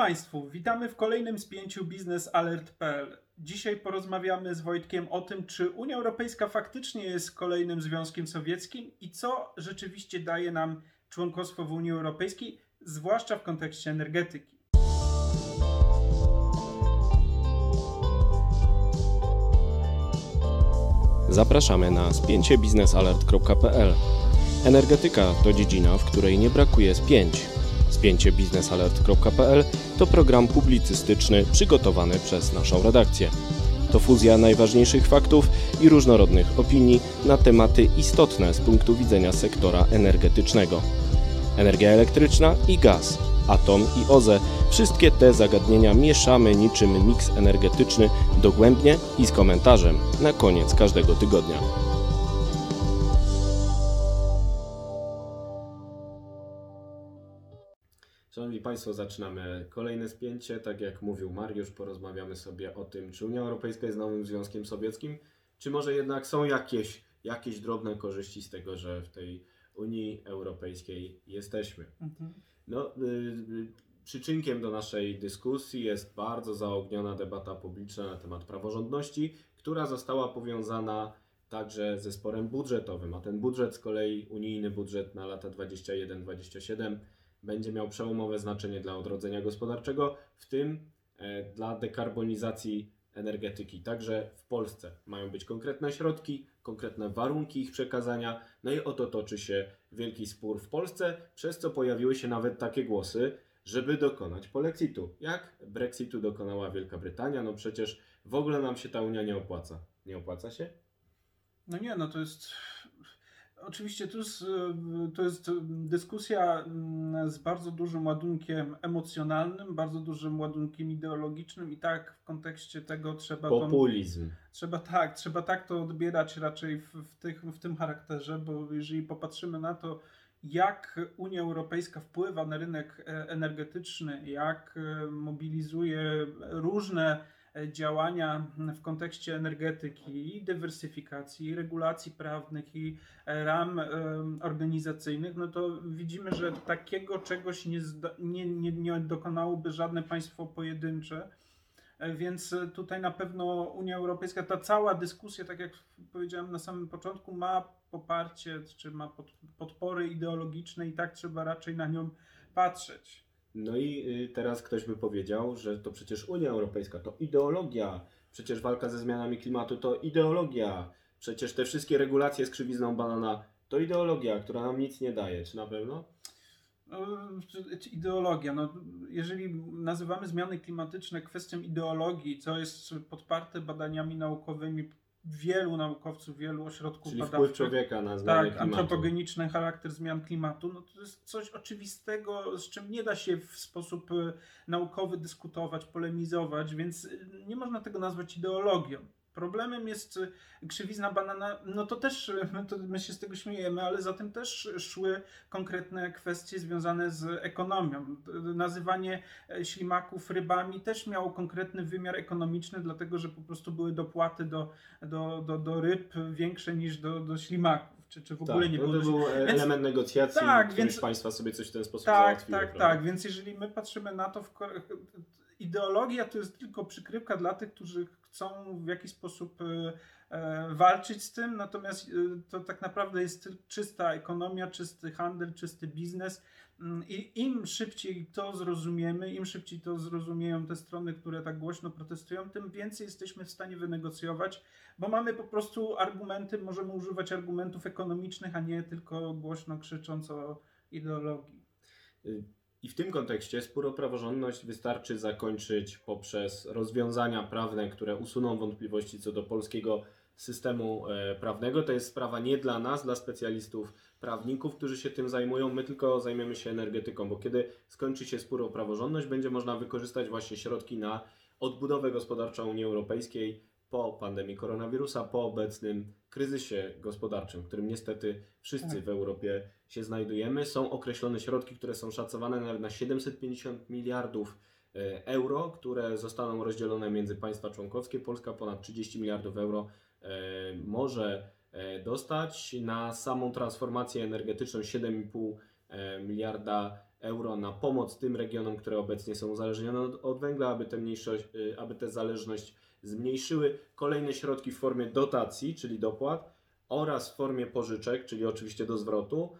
Państwu, witamy w kolejnym spięciu biznesalert.pl. Dzisiaj porozmawiamy z Wojtkiem o tym, czy Unia Europejska faktycznie jest kolejnym związkiem sowieckim i co rzeczywiście daje nam członkostwo w Unii Europejskiej, zwłaszcza w kontekście energetyki. Zapraszamy na spięciebiznesalert.pl. Energetyka to dziedzina, w której nie brakuje spięć. Spięciebiznesalert.pl to program publicystyczny przygotowany przez naszą redakcję. To fuzja najważniejszych faktów i różnorodnych opinii na tematy istotne z punktu widzenia sektora energetycznego. Energia elektryczna i gaz, atom i OZE wszystkie te zagadnienia mieszamy niczym miks energetyczny dogłębnie i z komentarzem na koniec każdego tygodnia. Państwo, zaczynamy kolejne spięcie. Tak jak mówił Mariusz, porozmawiamy sobie o tym, czy Unia Europejska jest nowym Związkiem Sowieckim, czy może jednak są jakieś, jakieś drobne korzyści z tego, że w tej Unii Europejskiej jesteśmy. No, y, y, przyczynkiem do naszej dyskusji jest bardzo zaogniona debata publiczna na temat praworządności, która została powiązana także ze sporem budżetowym, a ten budżet z kolei, unijny budżet na lata 21-27 będzie miał przełomowe znaczenie dla odrodzenia gospodarczego, w tym e, dla dekarbonizacji energetyki. Także w Polsce mają być konkretne środki, konkretne warunki ich przekazania. No i oto toczy się wielki spór w Polsce, przez co pojawiły się nawet takie głosy, żeby dokonać polexitu. Jak Brexitu dokonała Wielka Brytania? No przecież w ogóle nam się ta Unia nie opłaca. Nie opłaca się? No nie, no to jest. Oczywiście to jest, to jest dyskusja mm, z bardzo dużym ładunkiem emocjonalnym, bardzo dużym ładunkiem ideologicznym i tak w kontekście tego trzeba Populizm. trzeba tak, trzeba tak to odbierać raczej w, w, tych, w tym charakterze, bo jeżeli popatrzymy na to, jak Unia Europejska wpływa na rynek e, energetyczny, jak e, mobilizuje różne działania w kontekście energetyki i dywersyfikacji, i regulacji prawnych, i ram e, organizacyjnych, no to widzimy, że takiego czegoś nie, nie, nie, nie dokonałoby żadne państwo pojedyncze. E, Więc tutaj na pewno Unia Europejska, ta cała dyskusja, tak jak powiedziałem na samym początku, ma poparcie, czy ma pod, podpory ideologiczne i tak trzeba raczej na nią patrzeć. No i y, teraz ktoś by powiedział, że to przecież Unia Europejska to ideologia, przecież walka ze zmianami klimatu to ideologia, przecież te wszystkie regulacje z krzywizną banana to ideologia, która nam nic nie daje. Czy na pewno? No, Ideologia. No, jeżeli nazywamy zmiany klimatyczne kwestią ideologii, co jest podparte badaniami naukowymi wielu naukowców, wielu ośrodków Czyli badawczych. człowieka na zmianę Tak, klimatu. antropogeniczny charakter zmian klimatu, no to jest coś oczywistego, z czym nie da się w sposób y, naukowy dyskutować, polemizować, więc y, nie można tego nazwać ideologią. Problemem jest y, krzywizna banana, no to też y, my, to my się z tego śmiejemy, ale za tym też szły konkretne kwestie związane z ekonomią. D- Nazywanie e, ślimaków rybami też miało konkretny wymiar ekonomiczny, dlatego że po prostu były dopłaty do, do, do, do ryb większe niż do, do ślimaków, czy, czy w ogóle tak, nie no było. to był e, Więc- element negocjacji, Tak, więc- państwa sobie coś w ten sposób Tak, załatwiły. tak, prawda? tak. Więc jeżeli my patrzymy na to, w, ideologia to jest tylko przykrywka dla tych, którzy chcą w jakiś sposób e, e, walczyć z tym, natomiast e, to tak naprawdę jest czysta ekonomia, czysty handel, czysty biznes. Mm, I im szybciej to zrozumiemy, im szybciej to zrozumieją te strony, które tak głośno protestują, tym więcej jesteśmy w stanie wynegocjować, bo mamy po prostu argumenty, możemy używać argumentów ekonomicznych, a nie tylko głośno krzycząc o ideologii. I w tym kontekście spór o praworządność wystarczy zakończyć poprzez rozwiązania prawne, które usuną wątpliwości co do polskiego systemu e, prawnego. To jest sprawa nie dla nas, dla specjalistów prawników, którzy się tym zajmują. My tylko zajmiemy się energetyką, bo kiedy skończy się spór o praworządność, będzie można wykorzystać właśnie środki na odbudowę gospodarczą Unii Europejskiej po pandemii koronawirusa, po obecnym kryzysie gospodarczym, którym niestety wszyscy Tak. w Europie się znajdujemy. Są określone środki, które są szacowane nawet na 750 miliardów e, euro, które zostaną rozdzielone między państwa członkowskie. Polska ponad 30 miliardów euro e, może e, dostać na samą transformację energetyczną 7,5 e, miliarda euro na pomoc tym regionom, które obecnie są uzależnione od, węgla, aby tę mniejszość, aby tę zależność zmniejszyły. Kolejne środki w formie dotacji, czyli dopłat oraz w formie pożyczek, czyli oczywiście do zwrotu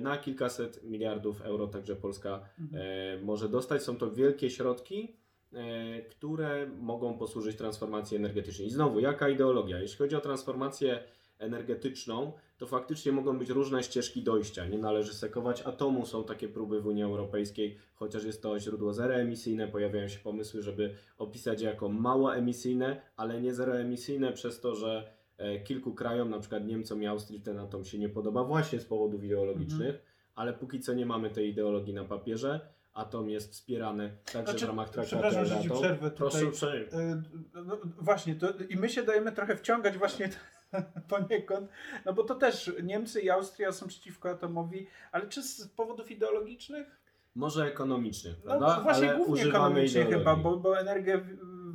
na kilkaset miliardów euro, także Polska Mhm. e, może dostać. Są to wielkie środki, e, które mogą posłużyć transformacji energetycznej. I znowu, jaka ideologia? Jeśli chodzi o transformację energetyczną, to faktycznie mogą być różne ścieżki dojścia. Nie należy sekować atomu, są takie próby w Unii Europejskiej, chociaż jest to źródło zeroemisyjne. Pojawiają się pomysły, żeby opisać je jako mało emisyjne, ale nie zeroemisyjne, przez to, że e, kilku krajom, na przykład Niemcom i Austrii, ten atom się nie podoba właśnie z powodów ideologicznych, ale póki co nie mamy tej ideologii na papierze. Atom jest wspierany także Znaczy, w ramach traktatu przepraszam, że ci przerwę Proszę tutaj. uprzejmie. Y, No, właśnie, to, i my się dajemy trochę wciągać właśnie poniekąd, no bo to też Niemcy i Austria są przeciwko atomowi, ale czy z powodów ideologicznych? Może ekonomicznych, No prawda? właśnie Ale głównie ekonomicznie ideologii. chyba, bo, bo Energię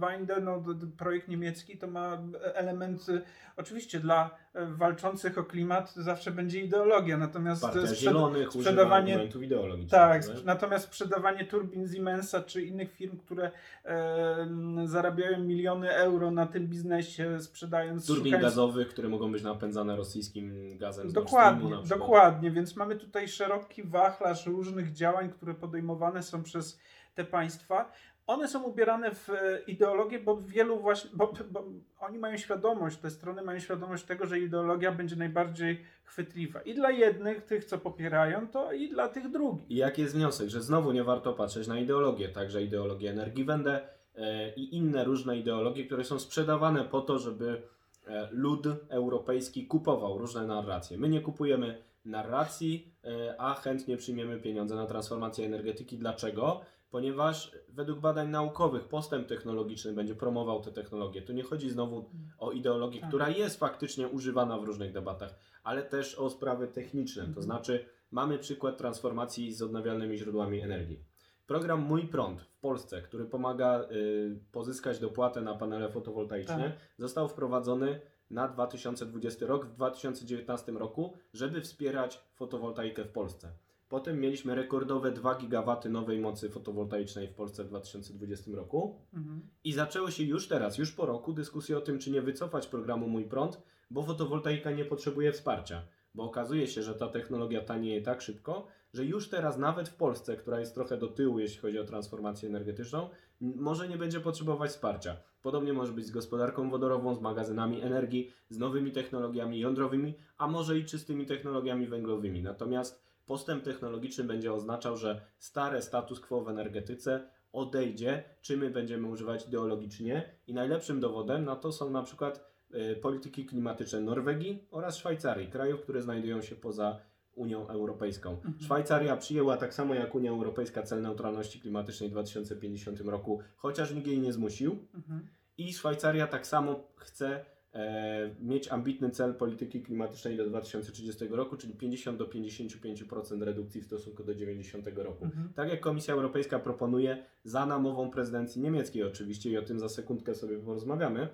Winde, no, projekt niemiecki, to ma elementy, oczywiście dla e, walczących o klimat zawsze będzie ideologia, natomiast Partia Zielonych sprzedawanie- argumentów ideologicznych. tak, nie? natomiast sprzedawanie turbin Siemensa czy innych firm, które e, zarabiają miliony euro na tym biznesie, sprzedając... Turbin szukając- gazowych, które mogą być napędzane rosyjskim gazem Dokładnie, dokładnie, więc mamy tutaj szeroki wachlarz różnych działań, które podejmowane są przez te państwa. One są ubierane w e, ideologię, bo wielu właśnie, bo, bo oni mają świadomość, te strony mają świadomość tego, że ideologia będzie najbardziej chwytliwa. I dla jednych, tych co popierają to, i dla tych drugich. I jaki jest wniosek? Że znowu nie warto patrzeć na ideologię, także ideologię energii Wende e, i inne różne ideologie, które są sprzedawane po to, żeby e, lud europejski kupował różne narracje. My nie kupujemy narracji, e, a chętnie przyjmiemy pieniądze na transformację energetyki. Dlaczego? Ponieważ według badań naukowych postęp technologiczny będzie promował te technologie. Tu nie chodzi znowu o ideologię, Tak. która jest faktycznie używana w różnych debatach, ale też o sprawy techniczne. To Mhm. znaczy, mamy przykład transformacji z odnawialnymi źródłami energii. Program Mój Prąd w Polsce, który pomaga y, pozyskać dopłatę na panele fotowoltaiczne, Tak. został wprowadzony na 2020 rok, w 2019 roku, żeby wspierać fotowoltaikę w Polsce. Potem mieliśmy rekordowe 2 gigawaty nowej mocy fotowoltaicznej w Polsce w 2020 roku. Mhm. I zaczęły się już teraz, już po roku, dyskusje o tym, czy nie wycofać programu Mój Prąd, bo fotowoltaika nie potrzebuje wsparcia. Bo okazuje się, że ta technologia tanieje tak szybko, że już teraz nawet w Polsce, która jest trochę do tyłu, jeśli chodzi o transformację energetyczną, może nie będzie potrzebować wsparcia. Podobnie może być z gospodarką wodorową, z magazynami energii, z nowymi technologiami jądrowymi, a może i czystymi technologiami węglowymi. Natomiast postęp technologiczny będzie oznaczał, że stare status quo w energetyce odejdzie, czy my będziemy używać ideologicznie. I najlepszym dowodem na to są na przykład y, polityki klimatyczne Norwegii oraz Szwajcarii, krajów, które znajdują się poza Unią Europejską. Mhm. Szwajcaria przyjęła tak samo jak Unia Europejska cel neutralności klimatycznej w 2050 roku, chociaż nikt jej nie zmusił. Mhm. I Szwajcaria tak samo chce e, mieć ambitny cel polityki klimatycznej do 2030 roku, czyli 50 do 55% redukcji w stosunku do 90 roku. Mhm. Tak jak Komisja Europejska proponuje za namową prezydencji niemieckiej oczywiście i o tym za sekundkę sobie porozmawiamy,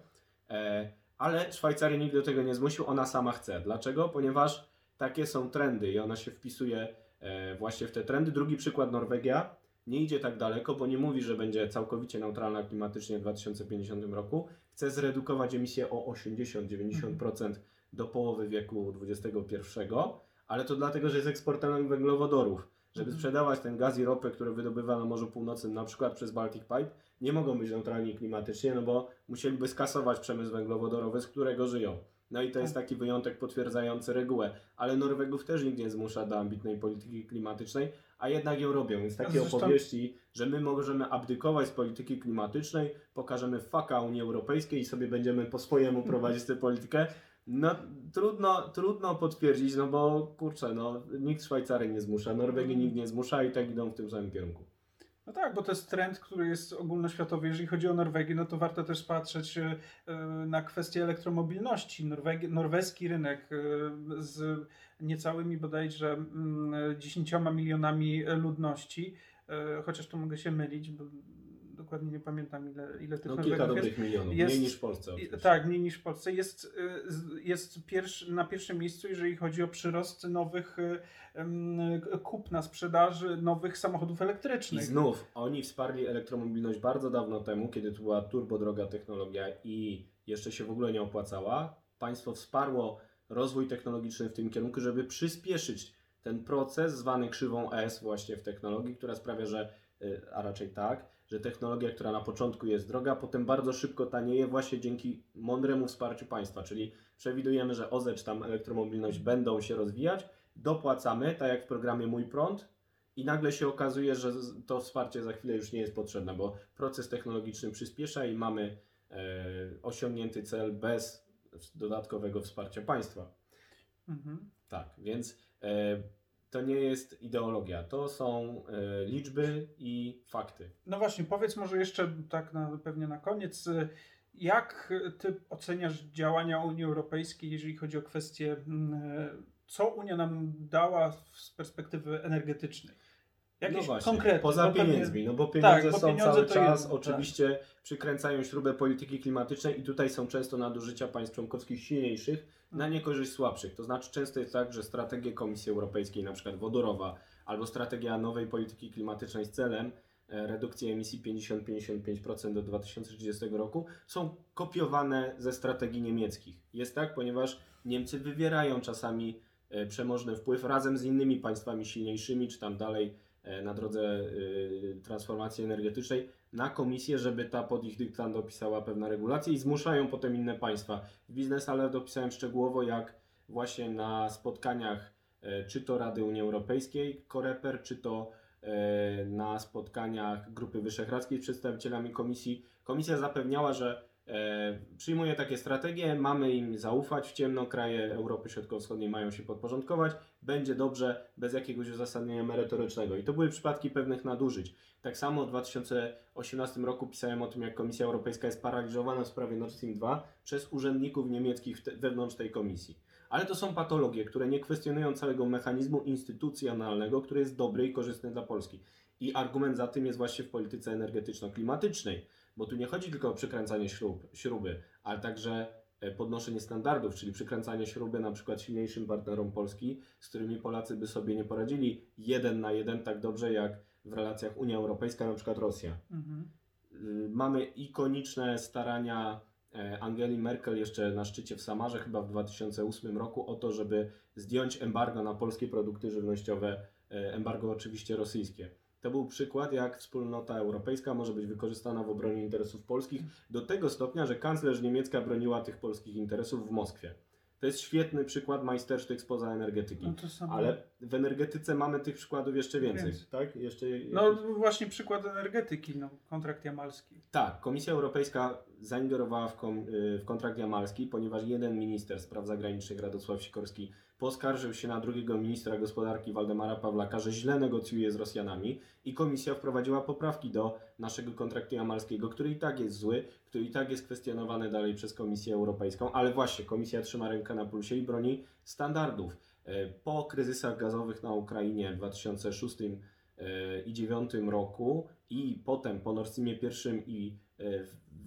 e, ale Szwajcarii nikt do tego nie zmusił, ona sama chce. Dlaczego? Ponieważ takie są trendy i ona się wpisuje e, właśnie w te trendy. Drugi przykład Norwegia nie idzie tak daleko, bo nie mówi, że będzie całkowicie neutralna klimatycznie w 2050 roku. Chce zredukować emisję o 80-90% do połowy wieku XXI, ale to dlatego, że jest eksporterem węglowodorów. Żeby Mhm. sprzedawać ten gaz i ropę, które wydobywa na Morzu Północnym, na przykład przez Baltic Pipe, nie mogą być neutralni klimatycznie, no bo musieliby skasować przemysł węglowodorowy, z którego żyją. No i to jest taki wyjątek potwierdzający regułę. Ale Norwegów też nikt nie zmusza do ambitnej polityki klimatycznej, a jednak ją robią. Więc takie Zresztą- opowieści, że my możemy abdykować z polityki klimatycznej, pokażemy faka Unii Europejskiej i sobie będziemy po swojemu prowadzić tę politykę, no trudno, trudno potwierdzić, no bo kurczę, no nikt Szwajcarii nie zmusza, Norwegii nikt nie zmusza i tak idą w tym samym kierunku. No tak, bo to jest trend, który jest ogólnoświatowy. Jeżeli chodzi o Norwegię, no to warto też patrzeć e, na kwestię elektromobilności. Norwegi, norweski rynek e, z niecałymi bodajże mm, 10 milionami ludności, e, chociaż tu mogę się mylić, bo dokładnie nie pamiętam ile, ile tych No kilka Norwegów jest. dobrych milionów, jest- mniej niż w Polsce. I- oczywiście. Tak, mniej niż w Polsce. Jest, y, jest pierwszy, na pierwszym miejscu, jeżeli chodzi o przyrost nowych y, em, kupna, sprzedaży nowych samochodów I elektrycznych. znów oni wsparli elektromobilność bardzo dawno temu, kiedy to była turbodroga technologia i jeszcze się w ogóle nie opłacała. Państwo wsparło rozwój technologiczny w tym kierunku, żeby przyspieszyć ten proces zwany krzywą S właśnie w technologii, która sprawia, że, y, a raczej tak, że technologia, która na początku jest droga, potem bardzo szybko tanieje właśnie dzięki mądremu wsparciu państwa, czyli przewidujemy, że OZE czy tam elektromobilność będą się rozwijać, dopłacamy, tak jak w programie Mój Prąd, i nagle się okazuje, że to wsparcie za chwilę już nie jest potrzebne, bo proces technologiczny przyspiesza i mamy e, osiągnięty cel bez dodatkowego wsparcia państwa. Mhm. Tak, więc e, to nie jest ideologia, to są e, liczby i fakty. No właśnie, powiedz może jeszcze tak na, pewnie na koniec, y, jak ty oceniasz działania Unii Europejskiej, jeżeli chodzi o kwestie, mm, y, co Unia nam dała z perspektywy energetycznej? Jakieś no właśnie, konkretne. poza pewnie- pieniędzmi, no bo pieniądze bo są pieniądze cały czas, jedno, tak. oczywiście przykręcają śrubę polityki klimatycznej i tutaj są często nadużycia państw członkowskich silniejszych na niekorzyść słabszych. To znaczy często jest tak, że strategie Komisji Europejskiej, na przykład wodorowa, albo strategia nowej polityki klimatycznej z celem e, redukcji emisji 50-55% do 2030 roku są kopiowane ze strategii niemieckich. Jest tak, ponieważ Niemcy wywierają czasami e, przemożny wpływ razem z innymi państwami silniejszymi, czy tam dalej na drodze e, transformacji energetycznej na komisję, żeby ta pod ich dyktant dopisała pewne regulacje i zmuszają potem inne państwa. W Biznes ale dopisałem szczegółowo, jak właśnie na spotkaniach e, czy to Rady Unii Europejskiej, Koreper, czy to e, na spotkaniach Grupy Wyszehradzkiej z przedstawicielami komisji. Komisja zapewniała, że e, przyjmuje takie strategie, mamy im zaufać w ciemno, kraje Europy Środkowo-Wschodniej mają się podporządkować, będzie dobrze, bez jakiegoś uzasadnienia merytorycznego. I to były przypadki pewnych nadużyć. Tak samo w 2018 roku pisałem o tym, jak Komisja Europejska jest paraliżowana w sprawie Nord Stream 2 przez urzędników niemieckich wewnątrz tej komisji. Ale to są patologie, które nie kwestionują całego mechanizmu instytucjonalnego, który jest dobry i korzystny dla Polski. I argument za tym jest właśnie w polityce energetyczno-klimatycznej, bo tu nie chodzi tylko o przykręcanie śrub, śruby, ale także e, podnoszenie standardów, czyli przykręcanie śruby na przykład silniejszym partnerom Polski, z którymi Polacy by sobie nie poradzili jeden na jeden tak dobrze jak w relacjach Unia Europejska, na przykład Rosja. Mhm. Y, Mamy ikoniczne starania e, Angeli Merkel jeszcze na szczycie w Samarze, chyba w 2008 roku, o to, żeby zdjąć embargo na polskie produkty żywnościowe, e, embargo oczywiście rosyjskie. To był przykład, jak wspólnota europejska może być wykorzystana w obronie interesów polskich do tego stopnia, że kanclerz niemiecka broniła tych polskich interesów w Moskwie. To jest świetny przykład majstersztyk spoza energetyki. No. Ale w energetyce mamy tych przykładów jeszcze więcej, Więcej. tak? Jeszcze No właśnie przykład energetyki, no, kontrakt jamalski. Tak, Komisja Europejska zaingerowała w, kom, y, w kontrakt jamalski, ponieważ jeden minister spraw zagranicznych, Radosław Sikorski, poskarżył się na drugiego ministra gospodarki Waldemara Pawlaka, że źle negocjuje z Rosjanami i komisja wprowadziła poprawki do naszego kontraktu jamalskiego, który i tak jest zły, który i tak jest kwestionowany dalej przez Komisję Europejską, ale właśnie komisja trzyma rękę na pulsie i broni standardów. E, Po kryzysach gazowych na Ukrainie w 2006 e, i 2009 roku i potem po Nord Streamie pierwszym i e,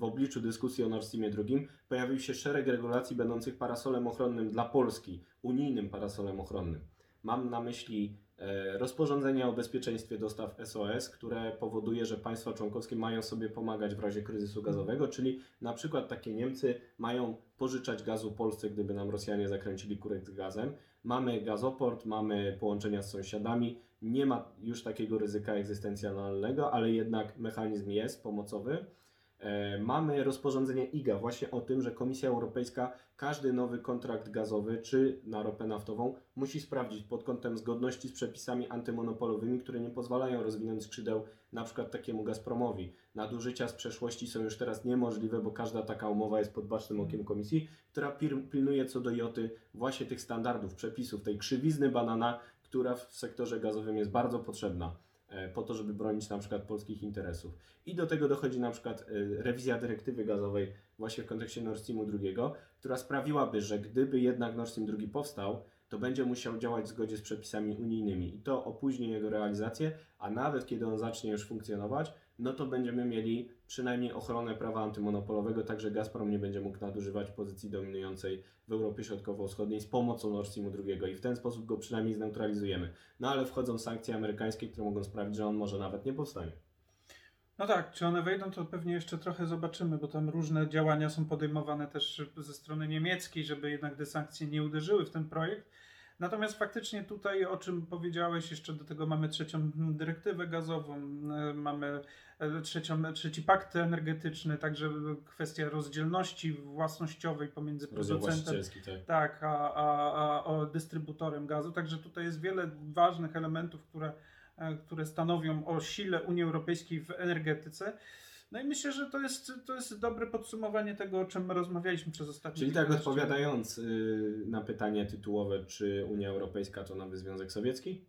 w- obliczu dyskusji o Nord Streamie drugim pojawił się szereg regulacji będących parasolem ochronnym dla Polski, unijnym parasolem ochronnym. Mam na myśli e, rozporządzenie o bezpieczeństwie dostaw SOS, które powoduje, że państwa członkowskie mają sobie pomagać w razie kryzysu gazowego, czyli na przykład takie Niemcy mają pożyczać gazu Polsce, gdyby nam Rosjanie zakręcili kurek z gazem. Mamy gazoport, mamy połączenia z sąsiadami, nie ma już takiego ryzyka egzystencjonalnego, ale jednak mechanizm jest pomocowy. E, Mamy rozporządzenie IGA właśnie o tym, że Komisja Europejska każdy nowy kontrakt gazowy czy na ropę naftową musi sprawdzić pod kątem zgodności z przepisami antymonopolowymi, które nie pozwalają rozwinąć skrzydeł na przykład takiemu Gazpromowi. Nadużycia z przeszłości są już teraz niemożliwe, bo każda taka umowa jest pod bacznym okiem Komisji, która pilnuje co do joty właśnie tych standardów, przepisów, tej krzywizny banana, która w sektorze gazowym jest bardzo potrzebna po to, żeby bronić na przykład polskich interesów. I do tego dochodzi na przykład e, rewizja dyrektywy gazowej właśnie w kontekście Nord Streamu II, która sprawiłaby, że gdyby jednak Nord Stream II powstał, to będzie musiał działać w zgodzie z przepisami unijnymi i to opóźni jego realizację, a nawet kiedy on zacznie już funkcjonować, no to będziemy mieli przynajmniej ochronę prawa antymonopolowego, tak że Gazprom nie będzie mógł nadużywać pozycji dominującej w Europie Środkowo-Wschodniej z pomocą Nord Streamu II i w ten sposób go przynajmniej zneutralizujemy. No ale wchodzą sankcje amerykańskie, które mogą sprawić, że on może nawet nie powstanie. No tak, czy one wejdą, to pewnie jeszcze trochę zobaczymy, bo tam różne działania są podejmowane też ze strony niemieckiej, żeby jednak te sankcje nie uderzyły w ten projekt. Natomiast faktycznie tutaj, o czym powiedziałeś, jeszcze do tego mamy trzecią dyrektywę gazową, e, mamy e, trzecią, trzeci pakt energetyczny, także kwestia rozdzielności własnościowej pomiędzy producentem tak. tak, a, a, a dystrybutorem gazu. Także tutaj jest wiele ważnych elementów, które, e, które stanowią o sile Unii Europejskiej w energetyce. No i myślę, że to jest, to jest dobre podsumowanie tego, o czym rozmawialiśmy przez ostatnie Czyli tak odpowiadając y, na pytanie tytułowe, czy Unia Europejska to nowy Związek Sowiecki?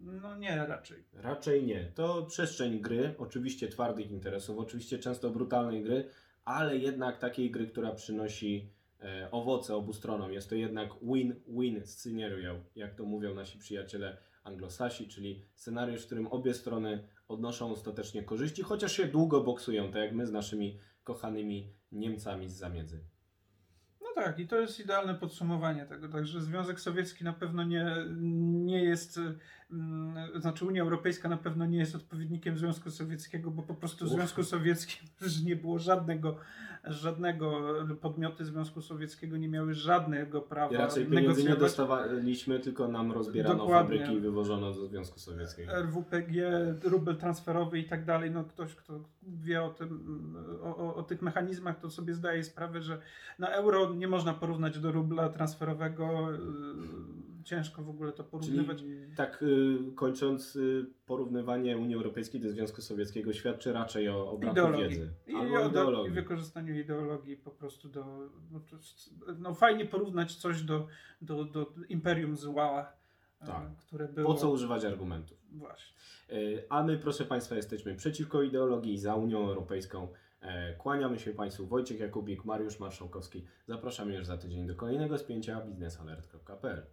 No nie, raczej. Raczej nie. To przestrzeń gry, oczywiście twardych interesów, oczywiście często brutalnej gry, ale jednak takiej gry, która przynosi e, owoce obu stronom. Jest to jednak win-win scenario, jak to mówią nasi przyjaciele anglosasi, czyli scenariusz, w którym obie strony odnoszą ostatecznie korzyści, chociaż się długo boksują, tak jak my z naszymi kochanymi Niemcami z zamiedzy. Tak, i to jest idealne podsumowanie tego. Także Związek Sowiecki na pewno nie, nie jest, mm, znaczy Unia Europejska na pewno nie jest odpowiednikiem Związku Sowieckiego, bo po prostu w. Związku Sowieckim nie było żadnego, żadnego podmioty Związku Sowieckiego nie miały żadnego prawa I raczej pieniędzy nie dostawaliśmy, tylko nam rozbierano Dokładnie. fabryki i wywożono do Związku Sowieckiego. RWPG, rubel transferowy i tak dalej, no ktoś, kto wie o tym, o, o, o tych mechanizmach, to sobie zdaje sprawę, że na euro nie można porównać do rubla transferowego, yy, ciężko w ogóle to porównywać. Czyli tak y, kończąc, y, porównywanie Unii Europejskiej do Związku Sowieckiego świadczy raczej o, o braku Ideologii. wiedzy. I, o, do, I ideologii. wykorzystaniu ideologii po prostu do. No, no fajnie porównać coś do, do, do imperium zła, e, Tak. które było. Po co używać argumentów? Właśnie. Y, A my, proszę Państwa, jesteśmy przeciwko ideologii, za Unią Europejską. E, Kłaniamy się Państwu Wojciech Jakubik, Mariusz Marszałkowski. Zapraszamy już za tydzień do kolejnego spięcia biznesalert.pl.